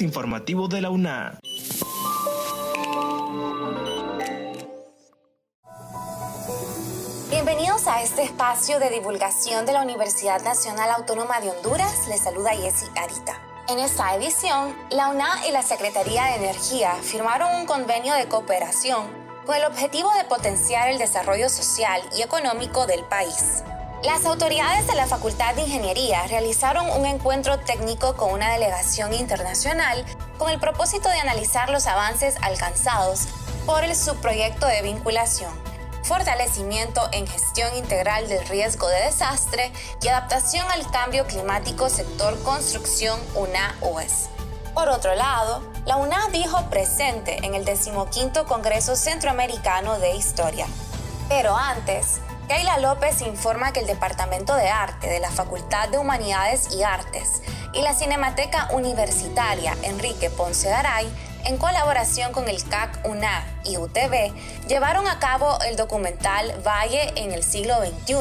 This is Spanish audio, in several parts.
Informativo de la UNA. Bienvenidos a este espacio de divulgación de la Universidad Nacional Autónoma de Honduras. Les saluda Jessy Arita. En esta edición, la UNA y la Secretaría de Energía firmaron un convenio de cooperación con el objetivo de potenciar el desarrollo social y económico del país. Las autoridades de la Facultad de Ingeniería realizaron un encuentro técnico con una delegación internacional con el propósito de analizar los avances alcanzados por el subproyecto de vinculación, fortalecimiento en gestión integral del riesgo de desastre y adaptación al cambio climático sector construcción UNA-UES. Por otro lado, la UNA dijo presente en el 15 Congreso Centroamericano de Historia. Pero antes, Keila López informa que el Departamento de Arte de la Facultad de Humanidades y Artes y la Cinemateca Universitaria Enrique Ponce Garay, en colaboración con el CAC UNA y UTV, llevaron a cabo el documental Valle en el siglo XXI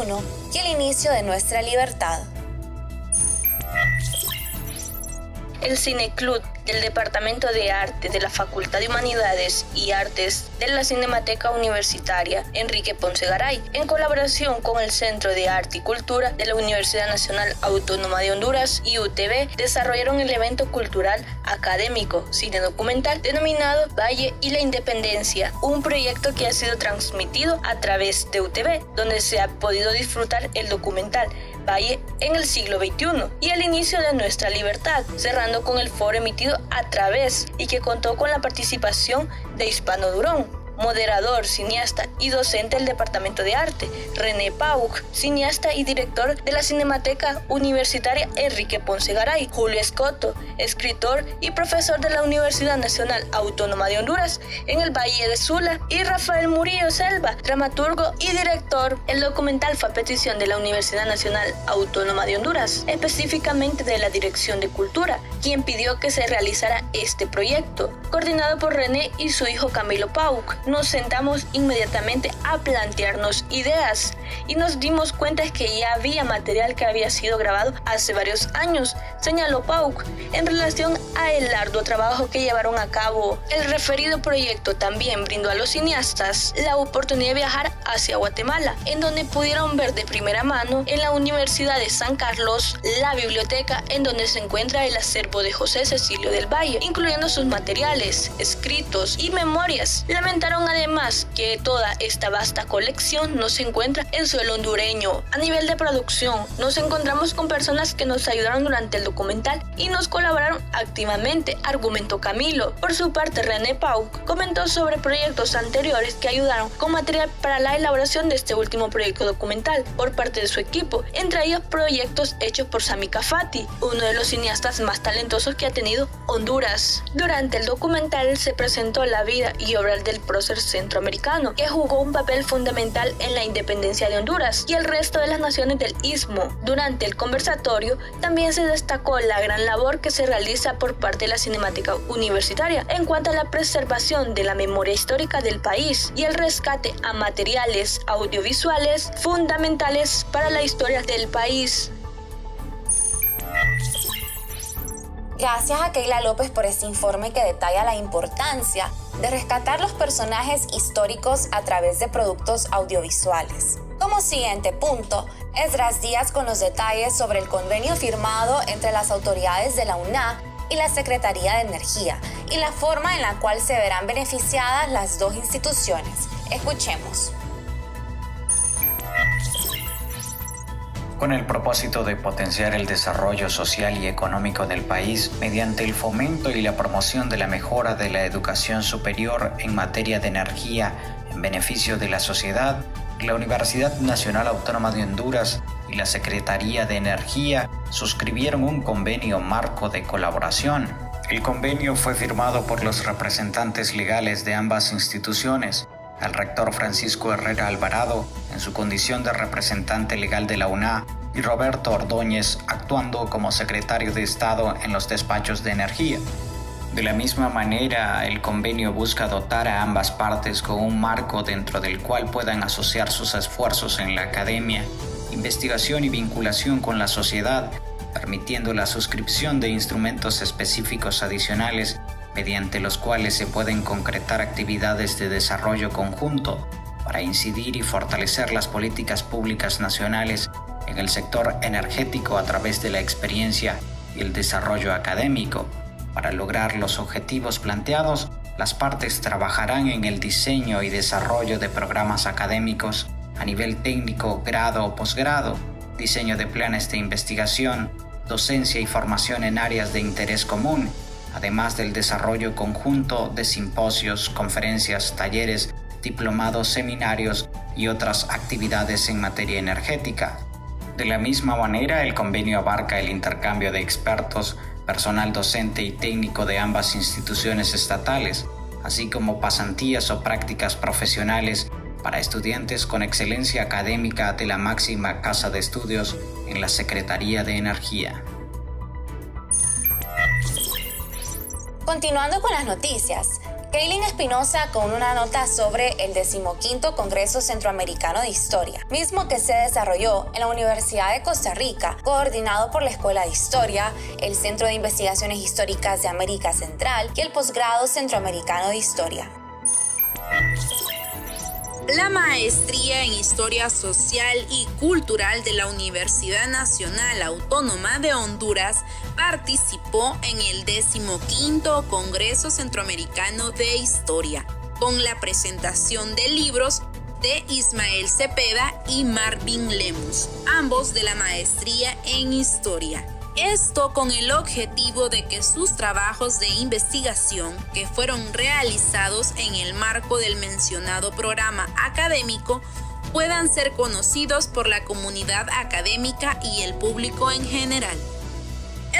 y el inicio de nuestra libertad. El Cineclub del Departamento de Arte de la Facultad de Humanidades y Artes de la Cinemateca Universitaria Enrique Ponce Garay, en colaboración con el Centro de Arte y Cultura de la Universidad Nacional Autónoma de Honduras y UTV, desarrollaron el evento cultural académico cine documental denominado Valle y la Independencia, un proyecto que ha sido transmitido a través de UTV, donde se ha podido disfrutar el documental Valle en el siglo XXI y el inicio de nuestra libertad, cerrando con el foro emitido a través y que contó con la participación de Hispano Durón, moderador, cineasta y docente del Departamento de Arte, René Pauc, cineasta y director de la Cinemateca Universitaria Enrique Ponce Garay, Julio Escoto, escritor y profesor de la Universidad Nacional Autónoma de Honduras en el Valle de Sula, y Rafael Murillo Selva, dramaturgo y director. El documental fue a petición de la Universidad Nacional Autónoma de Honduras, específicamente de la Dirección de Cultura, quien pidió que se realizara este proyecto, coordinado por René y su hijo Camilo Pauc nos sentamos inmediatamente a plantearnos ideas y nos dimos cuenta que ya había material que había sido grabado hace varios años, señaló Pauk, en relación a el arduo trabajo que llevaron a cabo. El referido proyecto también brindó a los cineastas la oportunidad de viajar hacia Guatemala, en donde pudieron ver de primera mano en la Universidad de San Carlos la biblioteca en donde se encuentra el acervo de José Cecilio del Valle, incluyendo sus materiales, escritos y memorias. Lamentaron además que toda esta vasta colección no se encuentra en suelo hondureño. A nivel de producción, nos encontramos con personas que nos ayudaron durante el documental y nos colaboraron activamente, argumentó Camilo. Por su parte, René Pau comentó sobre proyectos anteriores que ayudaron con material para la elaboración de este último proyecto documental por parte de su equipo, entre ellos proyectos hechos por Sami Kafati, uno de los cineastas más talentosos que ha tenido Honduras. Durante el documental se presentó la vida y obra del centroamericano, que jugó un papel fundamental en la independencia de Honduras y el resto de las naciones del Istmo. Durante el conversatorio también se destacó la gran labor que se realiza por parte de la Cinemática Universitaria en cuanto a la preservación de la memoria histórica del país y el rescate a materiales audiovisuales fundamentales para la historia del país. Gracias a Keila López por este informe que detalla la importancia de rescatar los personajes históricos a través de productos audiovisuales. Como siguiente punto, Esdras Díaz con los detalles sobre el convenio firmado entre las autoridades de la UNA y la Secretaría de Energía y la forma en la cual se verán beneficiadas las dos instituciones. Escuchemos. Con el propósito de potenciar el desarrollo social y económico del país mediante el fomento y la promoción de la mejora de la educación superior en materia de energía en beneficio de la sociedad, la Universidad Nacional Autónoma de Honduras y la Secretaría de Energía suscribieron un convenio marco de colaboración. El convenio fue firmado por los representantes legales de ambas instituciones, al rector Francisco Herrera Alvarado en su condición de representante legal de la UNA y Roberto Ordóñez actuando como secretario de Estado en los despachos de energía. De la misma manera, el convenio busca dotar a ambas partes con un marco dentro del cual puedan asociar sus esfuerzos en la academia, investigación y vinculación con la sociedad permitiendo la suscripción de instrumentos específicos adicionales mediante los cuales se pueden concretar actividades de desarrollo conjunto para incidir y fortalecer las políticas públicas nacionales en el sector energético a través de la experiencia y el desarrollo académico. Para lograr los objetivos planteados, las partes trabajarán en el diseño y desarrollo de programas académicos a nivel técnico, grado o posgrado, diseño de planes de investigación, docencia y formación en áreas de interés común, además del desarrollo conjunto de simposios, conferencias, talleres, diplomados, seminarios y otras actividades en materia energética. De la misma manera, el convenio abarca el intercambio de expertos, personal docente y técnico de ambas instituciones estatales, así como pasantías o prácticas profesionales para estudiantes con excelencia académica de la máxima casa de estudios en la Secretaría de Energía. Continuando con las noticias, Kaylin Espinosa con una nota sobre el decimoquinto Congreso Centroamericano de Historia, mismo que se desarrolló en la Universidad de Costa Rica, coordinado por la Escuela de Historia, el Centro de Investigaciones Históricas de América Central y el Posgrado Centroamericano de Historia. La maestría en Historia Social y Cultural de la Universidad Nacional Autónoma de Honduras participó en el 15 Congreso Centroamericano de Historia, con la presentación de libros de Ismael Cepeda y Marvin Lemus, ambos de la maestría en Historia. Esto con el objetivo de que sus trabajos de investigación, que fueron realizados en el marco del mencionado programa académico, puedan ser conocidos por la comunidad académica y el público en general.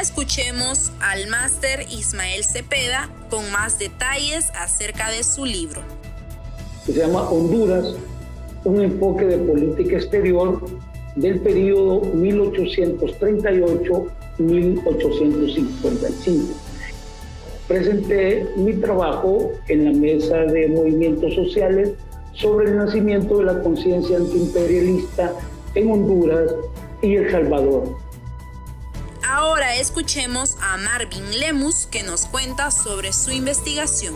Escuchemos al máster Ismael Cepeda con más detalles acerca de su libro. Se llama Honduras, un enfoque de política exterior del periodo 1838 1855. Presenté mi trabajo en la mesa de movimientos sociales sobre el nacimiento de la conciencia antiimperialista en Honduras y El Salvador. Ahora escuchemos a Marvin Lemus que nos cuenta sobre su investigación.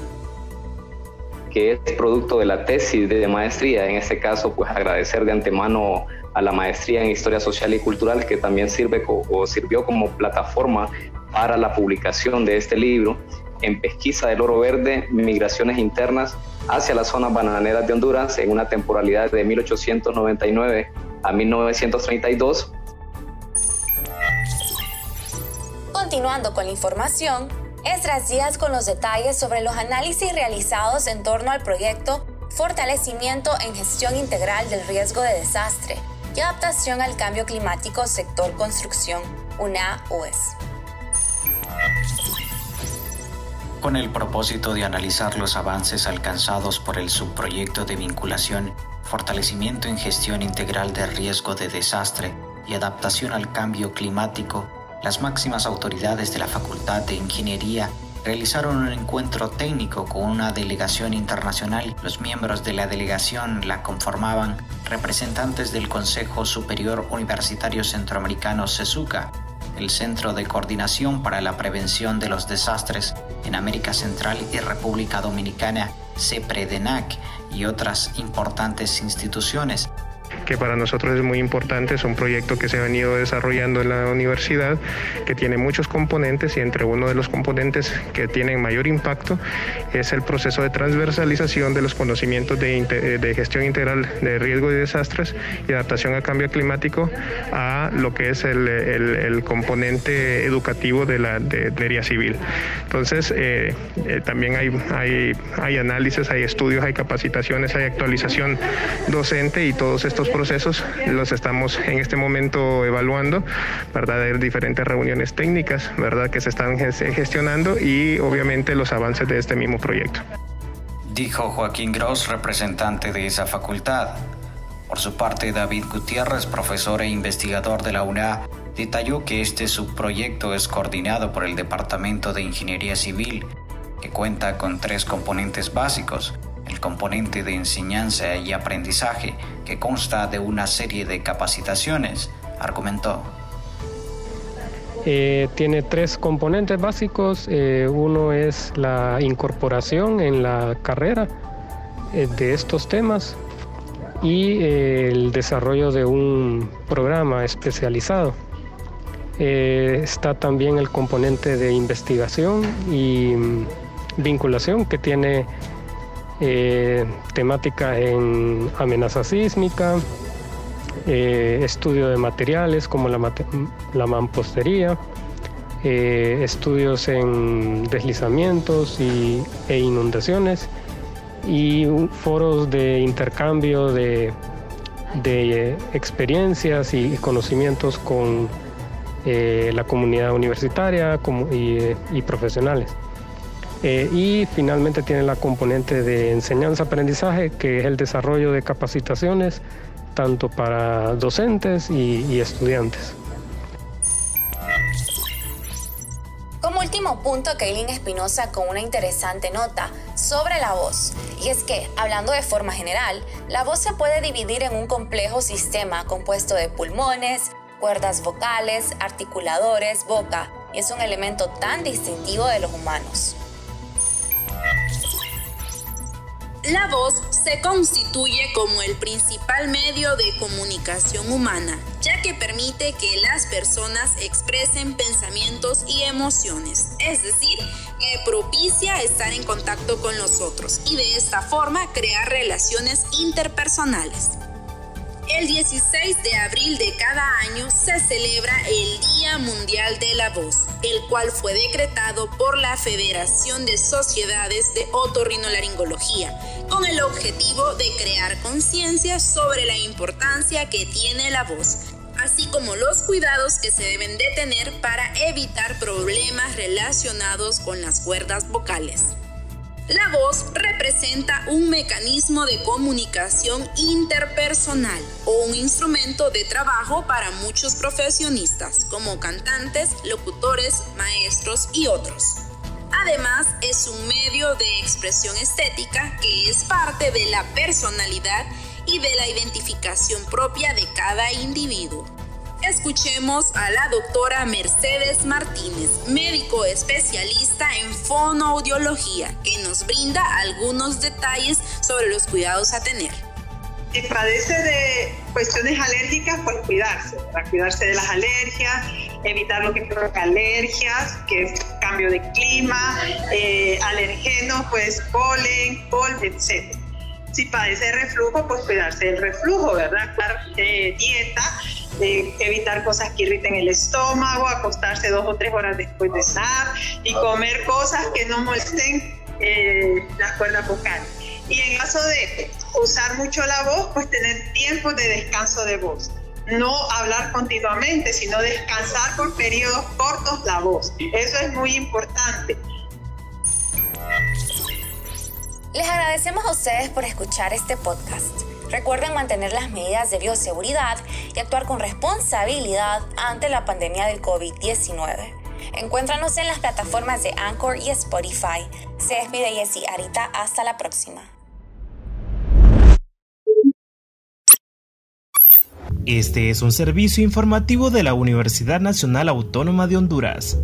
Que es producto de la tesis de maestría, en este caso pues agradecer de antemano a la maestría en Historia Social y Cultural, que también sirve o sirvió como plataforma para la publicación de este libro en pesquisa del oro verde, migraciones internas hacia las zonas bananeras de Honduras en una temporalidad de 1899 a 1932. Continuando con la información, Esdras Díaz con los detalles sobre los análisis realizados en torno al proyecto Fortalecimiento en Gestión Integral del Riesgo de Desastre, y adaptación al cambio climático sector construcción, UNA-UES. Con el propósito de analizar los avances alcanzados por el subproyecto de vinculación, fortalecimiento en gestión integral de riesgo de desastre y adaptación al cambio climático, las máximas autoridades de la Facultad de Ingeniería realizaron un encuentro técnico con una delegación internacional. Los miembros de la delegación la conformaban representantes del Consejo Superior Universitario Centroamericano CESUCA, el Centro de Coordinación para la Prevención de los Desastres en América Central y República Dominicana, CEPREDENAC, y otras importantes instituciones que para nosotros es muy importante. Es un proyecto que se ha venido desarrollando en la universidad, que tiene muchos componentes y entre uno de los componentes que tienen mayor impacto es el proceso de transversalización de los conocimientos de, gestión integral de riesgo y desastres y adaptación al cambio climático a lo que es el, componente educativo de la civil. Entonces, eh, eh, también hay, hay, hay análisis, hay estudios, hay capacitaciones, hay actualización docente y todos estos procesos los estamos en este momento evaluando, ¿verdad? Hay diferentes reuniones técnicas, ¿verdad? Que se están gestionando y obviamente los avances de este mismo proyecto. Dijo Joaquín Gross, representante de esa facultad. Por su parte, David Gutiérrez, profesor e investigador de la UNA, detalló que este subproyecto es coordinado por el Departamento de Ingeniería Civil, que cuenta con tres componentes básicos, el componente de enseñanza y aprendizaje, que consta de una serie de capacitaciones, argumentó. Eh, tiene tres componentes básicos. Eh, uno es la incorporación en la carrera eh, de estos temas y el desarrollo de un programa especializado. está también el componente de investigación y mm, vinculación que tiene temática en amenaza sísmica, eh, estudio de materiales como la, la mampostería, eh, estudios en deslizamientos y, e inundaciones y foros de intercambio de, de experiencias y conocimientos con eh, la comunidad universitaria y profesionales. Y finalmente tiene la componente de enseñanza-aprendizaje, que es el desarrollo de capacitaciones tanto para docentes y, estudiantes. Como último punto, Kaylin Espinosa con una interesante nota sobre la voz. Y es que, hablando de forma general, la voz se puede dividir en un complejo sistema compuesto de pulmones, cuerdas vocales, articuladores, boca, y es un elemento tan distintivo de los humanos. La voz se constituye como el principal medio de comunicación humana, ya que permite que las personas expresen pensamientos y emociones, es decir, que propicia estar en contacto con los otros y de esta forma crear relaciones interpersonales. El 16 de abril de cada año se celebra el Día Mundial de la Voz, el cual fue decretado por la Federación de Sociedades de Otorrinolaringología, con el objetivo de crear conciencia sobre la importancia que tiene la voz, así como los cuidados que se deben de tener para evitar problemas relacionados con las cuerdas vocales. La voz representa un mecanismo de comunicación interpersonal o un instrumento de trabajo para muchos profesionistas, como cantantes, locutores, maestros y otros. Además, es un medio de expresión estética que es parte de la personalidad y de la identificación propia de cada individuo. Escuchemos a la doctora Mercedes Martínez, médico especialista en fonoaudiología, que nos brinda algunos detalles sobre los cuidados a tener. Si padece de cuestiones alérgicas, pues cuidarse, para cuidarse de las alergias, evitar lo que provoca alergias, que es cambio de clima, eh, alergenos, pues polen, polvo, etc. Si padece reflujo, pues cuidarse del reflujo, ¿verdad? Claro, eh, dieta, evitar cosas que irriten el estómago, acostarse dos o tres horas después de cenar y comer cosas que no molesten eh, las cuerdas vocales. Y en caso de usar mucho la voz, pues tener tiempo de descanso de voz. No hablar continuamente, sino descansar por periodos cortos la voz. Eso es muy importante. Les agradecemos a ustedes por escuchar este podcast. Recuerden mantener las medidas de bioseguridad y actuar con responsabilidad ante la pandemia del COVID-19. Encuéntranos en las plataformas de Anchor y Spotify. Se despide Jessy Arita. Hasta la próxima. Este es un servicio informativo de la Universidad Nacional Autónoma de Honduras.